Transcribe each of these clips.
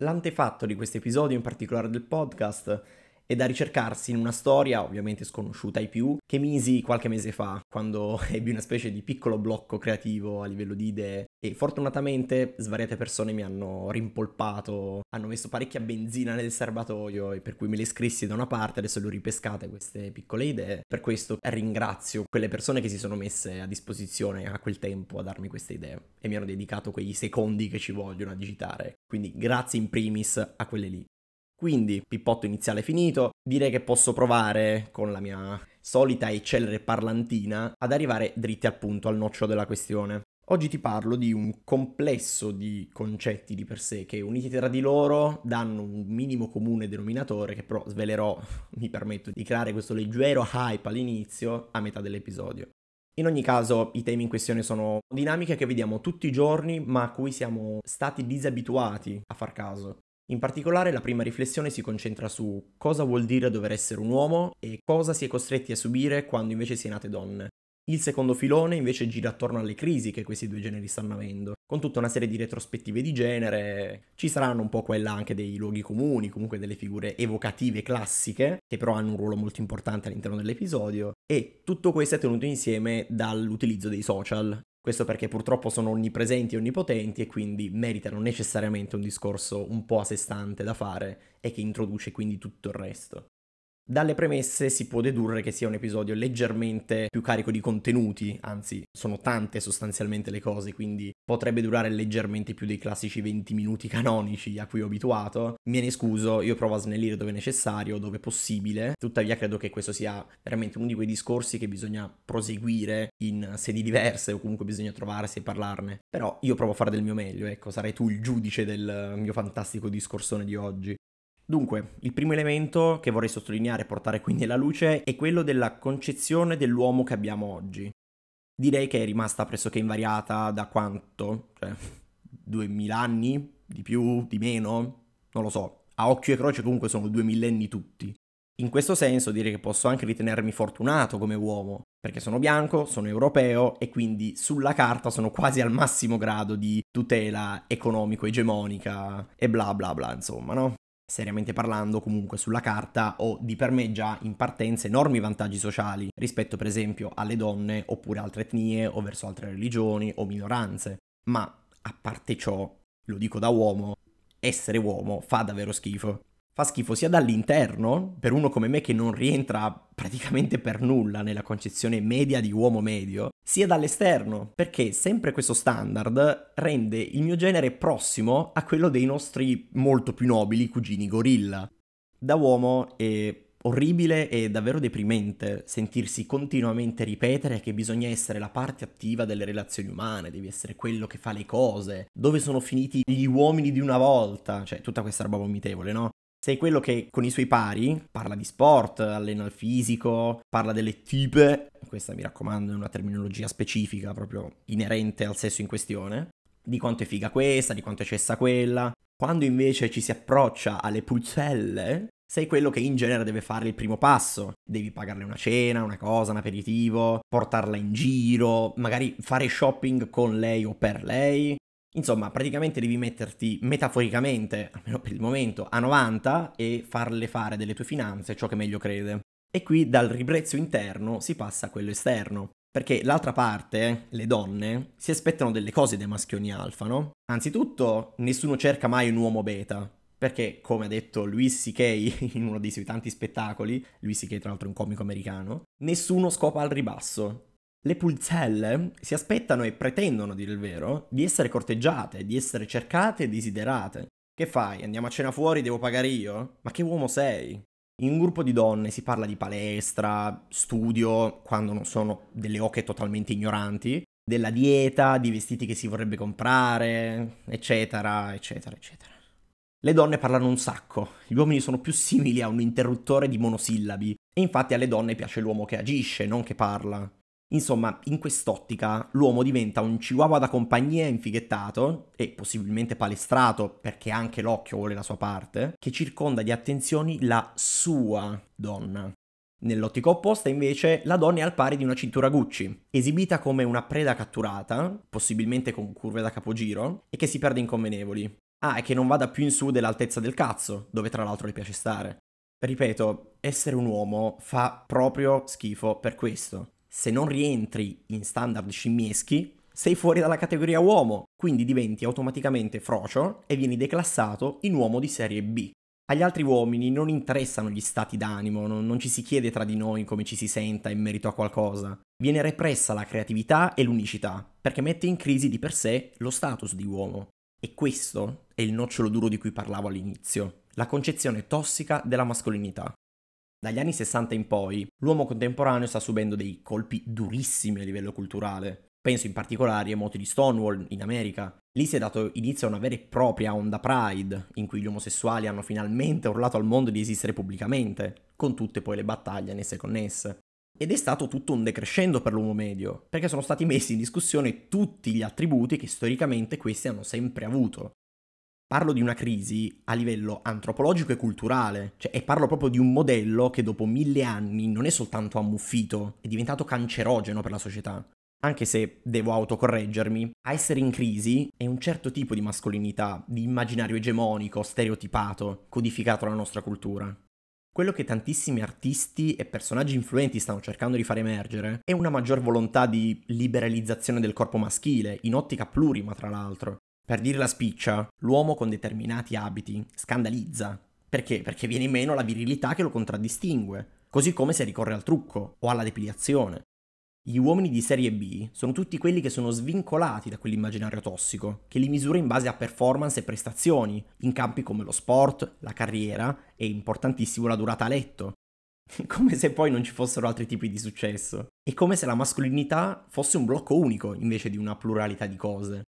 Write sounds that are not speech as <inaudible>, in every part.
L'antefatto di questo episodio, in particolare del podcast, è da ricercarsi in una storia, ovviamente sconosciuta ai più, che misi qualche mese fa, quando <laughs> ebbi una specie di piccolo blocco creativo a livello di idee e fortunatamente svariate persone mi hanno rimpolpato, hanno messo parecchia benzina nel serbatoio e per cui me le scrissi da una parte, adesso le ho ripescate queste piccole idee. Per questo ringrazio quelle persone che si sono messe a disposizione a quel tempo a darmi queste idee e mi hanno dedicato quei secondi che ci vogliono a digitare. Quindi grazie in primis a quelle lì. Quindi, pippotto iniziale finito, direi che posso provare con la mia solita e celere parlantina ad arrivare dritti al punto, al nocciolo della questione. Oggi ti parlo di un complesso di concetti di per sé che uniti tra di loro danno un minimo comune denominatore che però svelerò, <laughs> mi permetto di creare questo leggero hype all'inizio a metà dell'episodio. In ogni caso i temi in questione sono dinamiche che vediamo tutti i giorni ma a cui siamo stati disabituati a far caso. In particolare la prima riflessione si concentra su cosa vuol dire dover essere un uomo e cosa si è costretti a subire quando invece si è nate donne. Il secondo filone invece gira attorno alle crisi che questi due generi stanno avendo, con tutta una serie di retrospettive di genere, ci saranno un po' quella anche dei luoghi comuni, comunque delle figure evocative classiche, che però hanno un ruolo molto importante all'interno dell'episodio, e tutto questo è tenuto insieme dall'utilizzo dei social, questo perché purtroppo sono onnipresenti e onnipotenti e quindi meritano necessariamente un discorso un po' a sé stante da fare e che introduce quindi tutto il resto. Dalle premesse si può dedurre che sia un episodio leggermente più carico di contenuti, anzi sono tante sostanzialmente le cose, quindi potrebbe durare leggermente più dei classici 20 minuti canonici a cui ho abituato. Me ne scuso, io provo a snellire dove necessario, dove possibile, tuttavia credo che questo sia veramente uno di quei discorsi che bisogna proseguire in sedi diverse o comunque bisogna trovarsi e parlarne. Però io provo a fare del mio meglio, ecco, sarai tu il giudice del mio fantastico discorsone di oggi. Dunque, il primo elemento che vorrei sottolineare e portare quindi alla luce è quello della concezione dell'uomo che abbiamo oggi. Direi che è rimasta pressoché invariata da quanto? Cioè, 2000 anni? Di più? Di meno? Non lo so. A occhio e croce comunque sono due millenni tutti. In questo senso direi che posso anche ritenermi fortunato come uomo, perché sono bianco, sono europeo e quindi sulla carta sono quasi al massimo grado di tutela economico-egemonica e bla bla bla, insomma, no? Seriamente parlando, comunque sulla carta ho di per me già in partenza enormi vantaggi sociali rispetto per esempio alle donne oppure altre etnie o verso altre religioni o minoranze. Ma a parte ciò, lo dico da uomo, essere uomo fa davvero schifo fa schifo sia dall'interno, per uno come me che non rientra praticamente per nulla nella concezione media di uomo medio, sia dall'esterno, perché sempre questo standard rende il mio genere prossimo a quello dei nostri molto più nobili cugini gorilla. Da uomo è orribile e davvero deprimente sentirsi continuamente ripetere che bisogna essere la parte attiva delle relazioni umane, devi essere quello che fa le cose, dove sono finiti gli uomini di una volta, cioè tutta questa roba vomitevole, no? Sei quello che con i suoi pari parla di sport, allena il fisico, parla delle tipe, questa mi raccomando è una terminologia specifica proprio inerente al sesso in questione, di quanto è figa questa, di quanto è cessa quella. Quando invece ci si approccia alle pulzelle, sei quello che in genere deve fare il primo passo. Devi pagarle una cena, una cosa, un aperitivo, portarla in giro, magari fare shopping con lei o per lei, Insomma, praticamente devi metterti metaforicamente, almeno per il momento, a 90 e farle fare delle tue finanze ciò che meglio crede. E qui dal ribrezzo interno si passa a quello esterno. Perché l'altra parte, le donne, si aspettano delle cose dai maschioni alfa, no? Anzitutto, nessuno cerca mai un uomo beta. Perché, come ha detto Louis C.K. <laughs> in uno dei suoi tanti spettacoli, Louis C.K. tra l'altro è un comico americano, nessuno scopa al ribasso. Le pulzelle si aspettano e pretendono, a dire il vero, di essere corteggiate, di essere cercate e desiderate. Che fai? Andiamo a cena fuori, devo pagare io? Ma che uomo sei? In un gruppo di donne si parla di palestra, studio, quando non sono delle oche totalmente ignoranti, della dieta, di vestiti che si vorrebbe comprare, eccetera, eccetera, eccetera. Le donne parlano un sacco, gli uomini sono più simili a un interruttore di monosillabi, e infatti alle donne piace l'uomo che agisce, non che parla. Insomma, in quest'ottica l'uomo diventa un chihuahua da compagnia infighettato e possibilmente palestrato perché anche l'occhio vuole la sua parte, che circonda di attenzioni la sua donna. Nell'ottica opposta, invece, la donna è al pari di una cintura Gucci, esibita come una preda catturata, possibilmente con curve da capogiro, e che si perde in convenevoli. Ah, è che non vada più in su dell'altezza del cazzo, dove tra l'altro le piace stare. Ripeto, essere un uomo fa proprio schifo per questo. Se non rientri in standard scimmieschi, sei fuori dalla categoria uomo, quindi diventi automaticamente frocio e vieni declassato in uomo di serie B. Agli altri uomini non interessano gli stati d'animo, non, non, ci si chiede tra di noi come ci si senta in merito a qualcosa. Viene repressa la creatività e l'unicità, perché mette in crisi di per sé lo status di uomo. E questo è il nocciolo duro di cui parlavo all'inizio, la concezione tossica della mascolinità. Dagli anni 60 in poi, l'uomo contemporaneo sta subendo dei colpi durissimi a livello culturale. Penso in particolare ai moti di Stonewall in America. Lì si è dato inizio a una vera e propria onda Pride, in cui gli omosessuali hanno finalmente urlato al mondo di esistere pubblicamente, con tutte poi le battaglie annesse connesse. Ed è stato tutto un decrescendo per l'uomo medio, perché sono stati messi in discussione tutti gli attributi che storicamente questi hanno sempre avuto. Parlo di una crisi a livello antropologico e culturale, cioè, e parlo proprio di un modello che dopo mille anni non è soltanto ammuffito, è diventato cancerogeno per la società anche se devo autocorreggermi, a essere in crisi è un certo tipo di mascolinità, di immaginario egemonico, stereotipato, codificato nella nostra cultura. Quello che tantissimi artisti e personaggi influenti stanno cercando di far emergere è una maggior volontà di liberalizzazione del corpo maschile, in ottica plurima tra l'altro. Per dire la spiccia, l'uomo con determinati abiti scandalizza. Perché? Perché viene meno la virilità che lo contraddistingue, così come se ricorre al trucco o alla depilazione. Gli uomini di serie B sono tutti quelli che sono svincolati da quell'immaginario tossico, che li misura in base a performance e prestazioni, in campi come lo sport, la carriera e importantissimo la durata a letto. <laughs> Come se poi non ci fossero altri tipi di successo. E come se la mascolinità fosse un blocco unico invece di una pluralità di cose.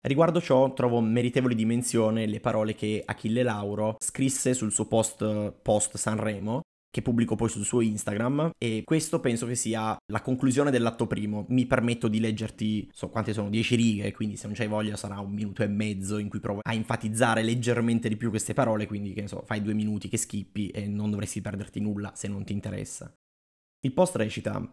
Riguardo ciò trovo meritevoli di menzione le parole che Achille Lauro scrisse sul suo post post Sanremo che pubblico poi sul suo Instagram e questo penso che sia la conclusione dell'atto primo. Mi permetto di leggerti, so quante sono, 10 righe, quindi se non c'hai voglia sarà un minuto e mezzo in cui provo a enfatizzare leggermente di più queste parole, quindi che ne so, fai due minuti che skippi e non dovresti perderti nulla se non ti interessa. Il post recita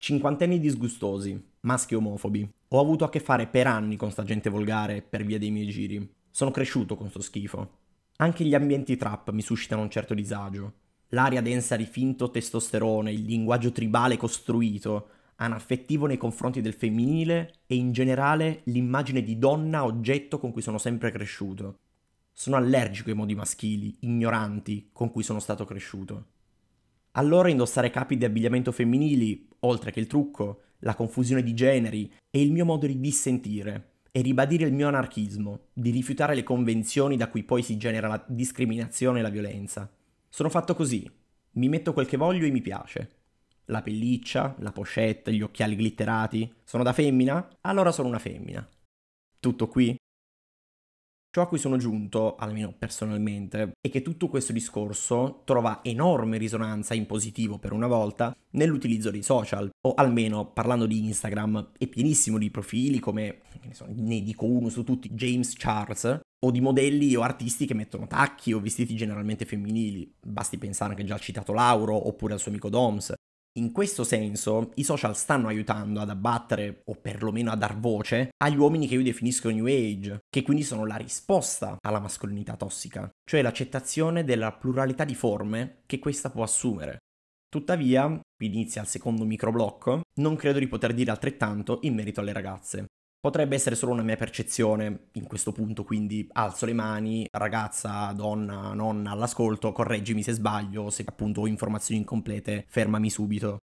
Cinquantenni disgustosi, maschi omofobi. Ho avuto a che fare per anni con sta gente volgare per via dei miei giri. Sono cresciuto con sto schifo. Anche gli ambienti trap mi suscitano un certo disagio. L'aria densa di finto testosterone, il linguaggio tribale costruito, anaffettivo nei confronti del femminile e in generale l'immagine di donna oggetto con cui sono sempre cresciuto. Sono allergico ai modi maschili, ignoranti, con cui sono stato cresciuto. Allora indossare capi di abbigliamento femminili, oltre che il trucco, la confusione di generi e il mio modo di dissentire, e ribadire il mio anarchismo, di rifiutare le convenzioni da cui poi si genera la discriminazione e la violenza. Sono fatto così. Mi metto quel che voglio e mi piace. La pelliccia, la pochette, gli occhiali glitterati. Sono da femmina? Allora sono una femmina. Tutto qui? Ciò a cui sono giunto, almeno personalmente, è che tutto questo discorso trova enorme risonanza in positivo per una volta nell'utilizzo dei social, o almeno parlando di Instagram, è pienissimo di profili come, ne, so, ne dico uno su tutti, James Charles, o di modelli o artisti che mettono tacchi o vestiti generalmente femminili. Basti pensare che già citato Lauro oppure al suo amico Doms. In questo senso, i social stanno aiutando ad abbattere, o perlomeno a dar voce, agli uomini che io definisco New Age, che quindi sono la risposta alla mascolinità tossica, cioè l'accettazione della pluralità di forme che questa può assumere. Tuttavia, qui inizia il secondo microblocco, non credo di poter dire altrettanto in merito alle ragazze. Potrebbe essere solo una mia percezione in questo punto, quindi alzo le mani, ragazza, donna, nonna all'ascolto, correggimi se sbaglio, se appunto ho informazioni incomplete, fermami subito.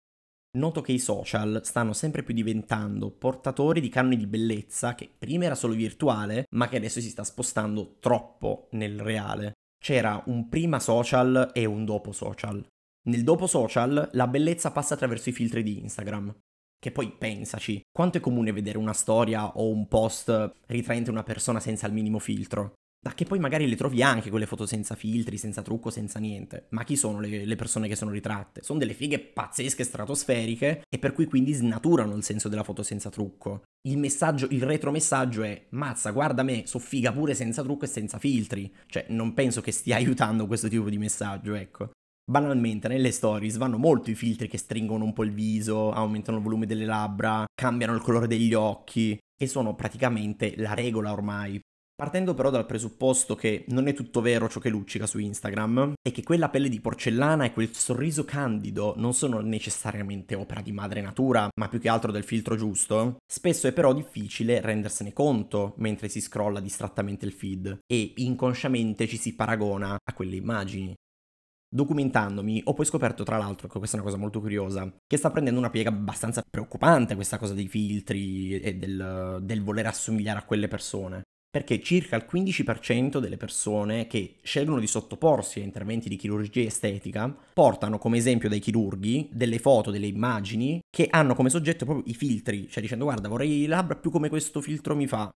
Noto che i social stanno sempre più diventando portatori di canoni di bellezza che prima era solo virtuale, ma che adesso si sta spostando troppo nel reale. C'era un prima social e un dopo social. Nel dopo social la bellezza passa attraverso i filtri di Instagram. Che poi pensaci, quanto è comune vedere una storia o un post ritraente una persona senza il minimo filtro? Ma che poi magari le trovi anche quelle foto senza filtri, senza trucco, senza niente. Ma chi sono le, le, persone che sono ritratte? Sono delle fighe pazzesche, stratosferiche, e per cui quindi snaturano il senso della foto senza trucco. Il messaggio, il retromessaggio è: mazza, guarda me, so figa pure senza trucco e senza filtri. Cioè, non penso che stia <laughs> aiutando questo tipo di messaggio, ecco. Banalmente nelle stories vanno molto i filtri che stringono un po' il viso, aumentano il volume delle labbra, cambiano il colore degli occhi e sono praticamente la regola ormai. Partendo però dal presupposto che non è tutto vero ciò che luccica su Instagram e che quella pelle di porcellana e quel sorriso candido non sono necessariamente opera di madre natura, ma più che altro del filtro giusto, spesso è però difficile rendersene conto mentre si scrolla distrattamente il feed e inconsciamente ci si paragona a quelle immagini. Documentandomi ho poi scoperto tra l'altro, che questa è una cosa molto curiosa, che sta prendendo una piega abbastanza preoccupante questa cosa dei filtri e del, del voler assomigliare a quelle persone perché circa il 15% delle persone che scelgono di sottoporsi a interventi di chirurgia estetica portano come esempio dai chirurghi delle foto, delle immagini che hanno come soggetto proprio i filtri, cioè dicendo guarda vorrei le labbra più come questo filtro mi fa.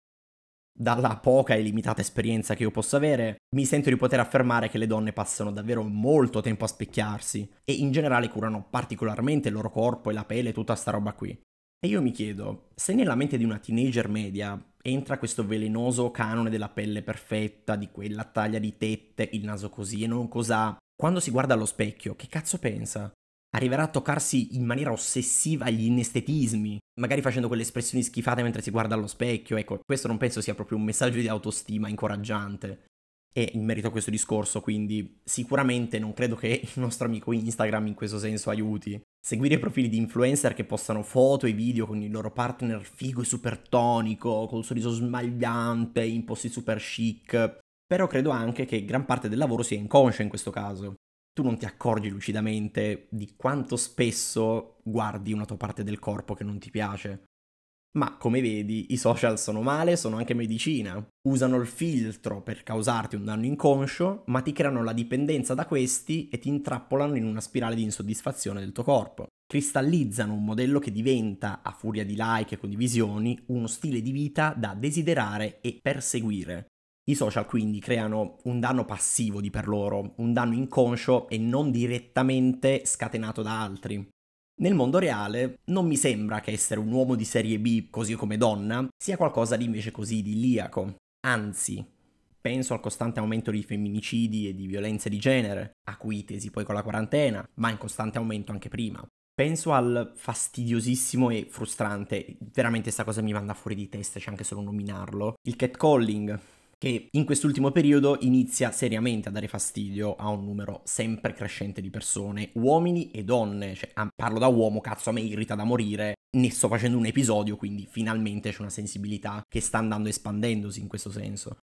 Dalla poca e limitata esperienza che io possa avere, mi sento di poter affermare che le donne passano davvero molto tempo a specchiarsi e in generale curano particolarmente il loro corpo e la pelle e tutta sta roba qui. E io mi chiedo, se nella mente di una teenager media entra questo velenoso canone della pelle perfetta, di quella taglia di tette, il naso così e non cos'ha, quando si guarda allo specchio, che cazzo pensa? Arriverà a toccarsi in maniera ossessiva gli inestetismi, magari facendo quelle espressioni schifate mentre si guarda allo specchio. Ecco, questo non penso sia proprio un messaggio di autostima incoraggiante. E in merito a questo discorso, quindi sicuramente non credo che il nostro amico Instagram in questo senso aiuti. Seguire profili di influencer che postano foto e video con il loro partner figo e super tonico, col sorriso smagliante, in posti super chic. Però credo anche che gran parte del lavoro sia inconscia in questo caso. Tu non ti accorgi lucidamente di quanto spesso guardi una tua parte del corpo che non ti piace. Ma come vedi, i social sono male, sono anche medicina. Usano il filtro per causarti un danno inconscio, ma ti creano la dipendenza da questi e ti intrappolano in una spirale di insoddisfazione del tuo corpo. Cristallizzano un modello che diventa, a furia di like e condivisioni, uno stile di vita da desiderare e perseguire. I social quindi creano un danno passivo di per loro, un danno inconscio e non direttamente scatenato da altri. Nel mondo reale non mi sembra che essere un uomo di serie B, così come donna, sia qualcosa di invece così idilliaco. Anzi, penso al costante aumento di femminicidi e di violenze di genere, acuitesi poi con la quarantena, ma in costante aumento anche prima. Penso al fastidiosissimo e frustrante, veramente questa cosa mi manda fuori di testa, c'è anche solo nominarlo, il catcalling, che in quest'ultimo periodo inizia seriamente a dare fastidio a un numero sempre crescente di persone, uomini e donne, cioè, parlo da uomo, cazzo a me irrita da morire, ne sto facendo un episodio, quindi finalmente c'è una sensibilità che sta andando espandendosi in questo senso.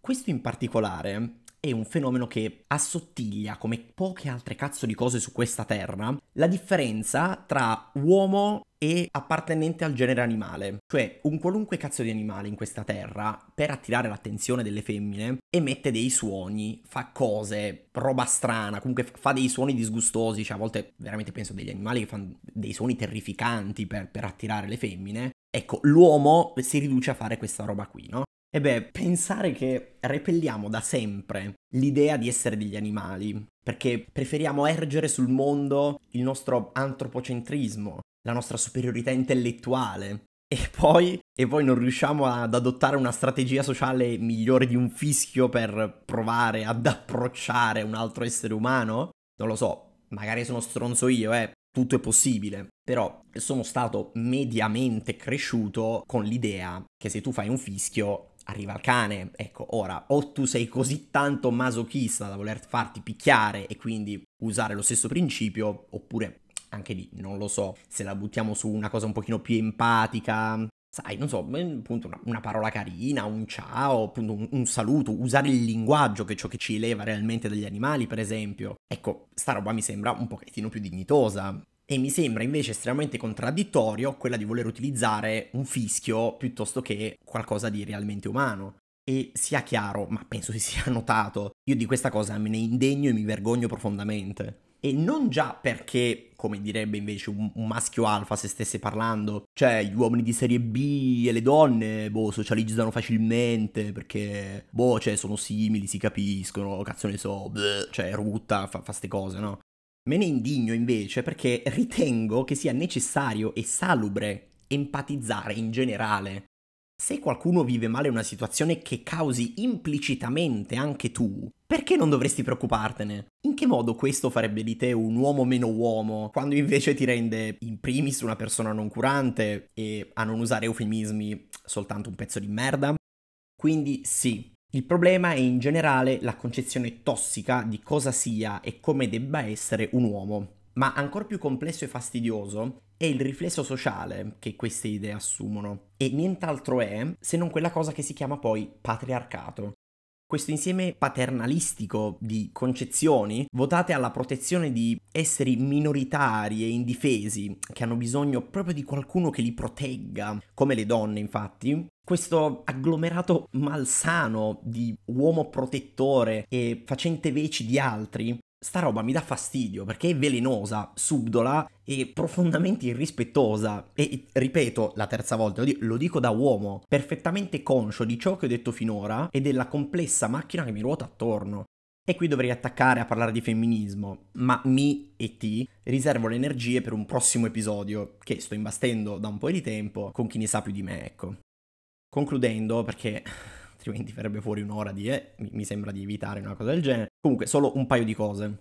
Questo in particolare è un fenomeno che assottiglia come poche altre cazzo di cose su questa terra la differenza tra uomo e appartenente al genere animale. Cioè, un qualunque cazzo di animale in questa terra, per attirare l'attenzione delle femmine, emette dei suoni, fa cose, roba strana, comunque fa dei suoni disgustosi, cioè a volte veramente penso degli animali che fanno dei suoni terrificanti per, per attirare le femmine. Ecco, l'uomo si riduce a fare questa roba qui, no? E beh, pensare che repelliamo da sempre l'idea di essere degli animali, perché preferiamo ergere sul mondo il nostro antropocentrismo, la nostra superiorità intellettuale, e poi, e poi non riusciamo ad adottare una strategia sociale migliore di un fischio per provare ad approcciare un altro essere umano? Non lo so, magari sono stronzo io, eh, tutto è possibile, però sono stato mediamente cresciuto con l'idea che se tu fai un fischio arriva il cane. Ecco, ora, o tu sei così tanto masochista da voler farti picchiare e quindi usare lo stesso principio, oppure anche lì, non lo so, se la buttiamo su una cosa un pochino più empatica, sai, non so, appunto una, una parola carina, un ciao, appunto un, un, saluto, usare il linguaggio che è ciò che ci eleva realmente dagli animali, per esempio. Ecco, sta roba mi sembra un pochettino più dignitosa. E mi sembra invece estremamente contraddittorio quella di voler utilizzare un fischio piuttosto che qualcosa di realmente umano. E sia chiaro, ma penso si sia <laughs> notato, io di questa cosa me ne indegno e mi vergogno profondamente. E non già perché, come direbbe invece un, un, maschio alfa se stesse parlando, cioè gli uomini di serie B e le donne, boh, socializzano facilmente perché, boh, cioè sono simili, si capiscono, cazzo ne so, bleh, cioè rutta, fa, fa ste cose, no? Me ne indigno invece perché ritengo che sia necessario e salubre empatizzare in generale. Se qualcuno vive male una situazione che causi implicitamente anche tu, perché non dovresti preoccupartene? In che modo questo farebbe di te un uomo meno uomo, quando invece ti rende in primis una persona non curante e, a non usare eufemismi, soltanto un pezzo di merda? Quindi sì, il problema è in generale la concezione tossica di cosa sia e come debba essere un uomo, ma ancora più complesso e fastidioso è il riflesso sociale che queste idee assumono e nient'altro è se non quella cosa che si chiama poi patriarcato. Questo insieme paternalistico di concezioni votate alla protezione di esseri minoritari e indifesi che hanno bisogno proprio di qualcuno che li protegga, come le donne infatti, questo agglomerato malsano di uomo protettore e facente veci di altri Sta roba mi dà fastidio perché è velenosa, subdola e profondamente irrispettosa. E ripeto la terza volta, lo dico da uomo, perfettamente conscio di ciò che ho detto finora e della complessa macchina che mi ruota attorno. E qui dovrei attaccare a parlare di femminismo, ma mi e ti riservo le energie per un prossimo episodio che sto imbastendo da un po' di tempo con chi ne sa più di me, ecco. Concludendo, perché <laughs> altrimenti verrebbe fuori un'ora di eh, mi sembra di evitare una cosa del genere. Comunque, solo un paio di cose.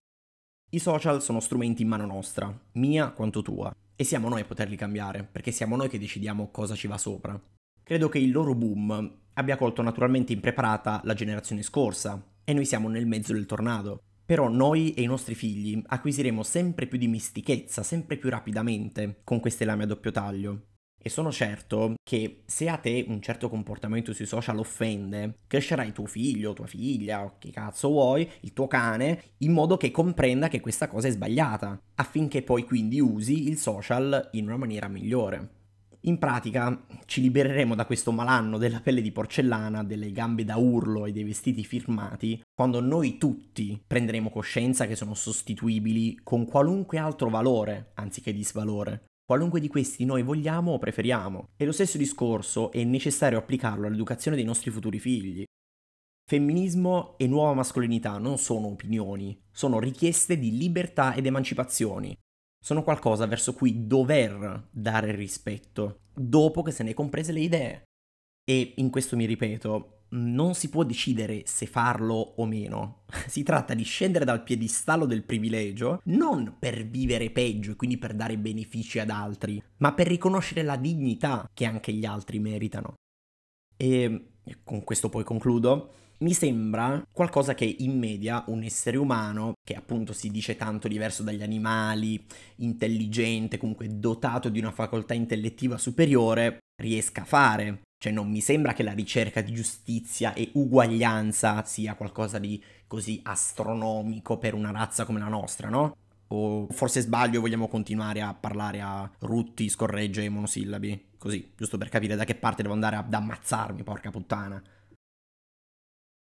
I social sono strumenti in mano nostra, mia quanto tua, e siamo noi a poterli cambiare, perché siamo noi che decidiamo cosa ci va sopra. Credo che il loro boom abbia colto naturalmente impreparata la generazione scorsa, e noi siamo nel mezzo del tornado. Però noi e i nostri figli acquisiremo sempre più dimestichezza, sempre più rapidamente con queste lame a doppio taglio. E sono certo che se a te un certo comportamento sui social offende, crescerai tuo figlio, tua figlia, o chi cazzo vuoi, il tuo cane, in modo che comprenda che questa cosa è sbagliata, affinché poi quindi usi il social in una maniera migliore. In pratica ci libereremo da questo malanno della pelle di porcellana, delle gambe da urlo e dei vestiti firmati, quando noi tutti prenderemo coscienza che sono sostituibili con qualunque altro valore, anziché disvalore. Qualunque di questi noi vogliamo o preferiamo. E lo stesso discorso è necessario applicarlo all'educazione dei nostri futuri figli. Femminismo e nuova mascolinità non sono opinioni, sono richieste di libertà ed emancipazioni. Sono qualcosa verso cui dover dare rispetto, dopo che se ne comprese le idee. E in questo mi ripeto, non si può decidere se farlo o meno. <laughs> Si tratta di scendere dal piedistallo del privilegio, non per vivere peggio e quindi per dare benefici ad altri, ma per riconoscere la dignità che anche gli altri meritano. E con questo poi concludo. Mi sembra qualcosa che in media un essere umano, che appunto si dice tanto diverso dagli animali, intelligente, comunque dotato di una facoltà intellettiva superiore, riesca a fare. Cioè non mi sembra che la ricerca di giustizia e uguaglianza sia qualcosa di così astronomico per una razza come la nostra, no? O forse sbaglio, vogliamo continuare a parlare a rutti, scorregge e monosillabi? Così, giusto per capire da che parte devo andare ad ammazzarmi, porca puttana.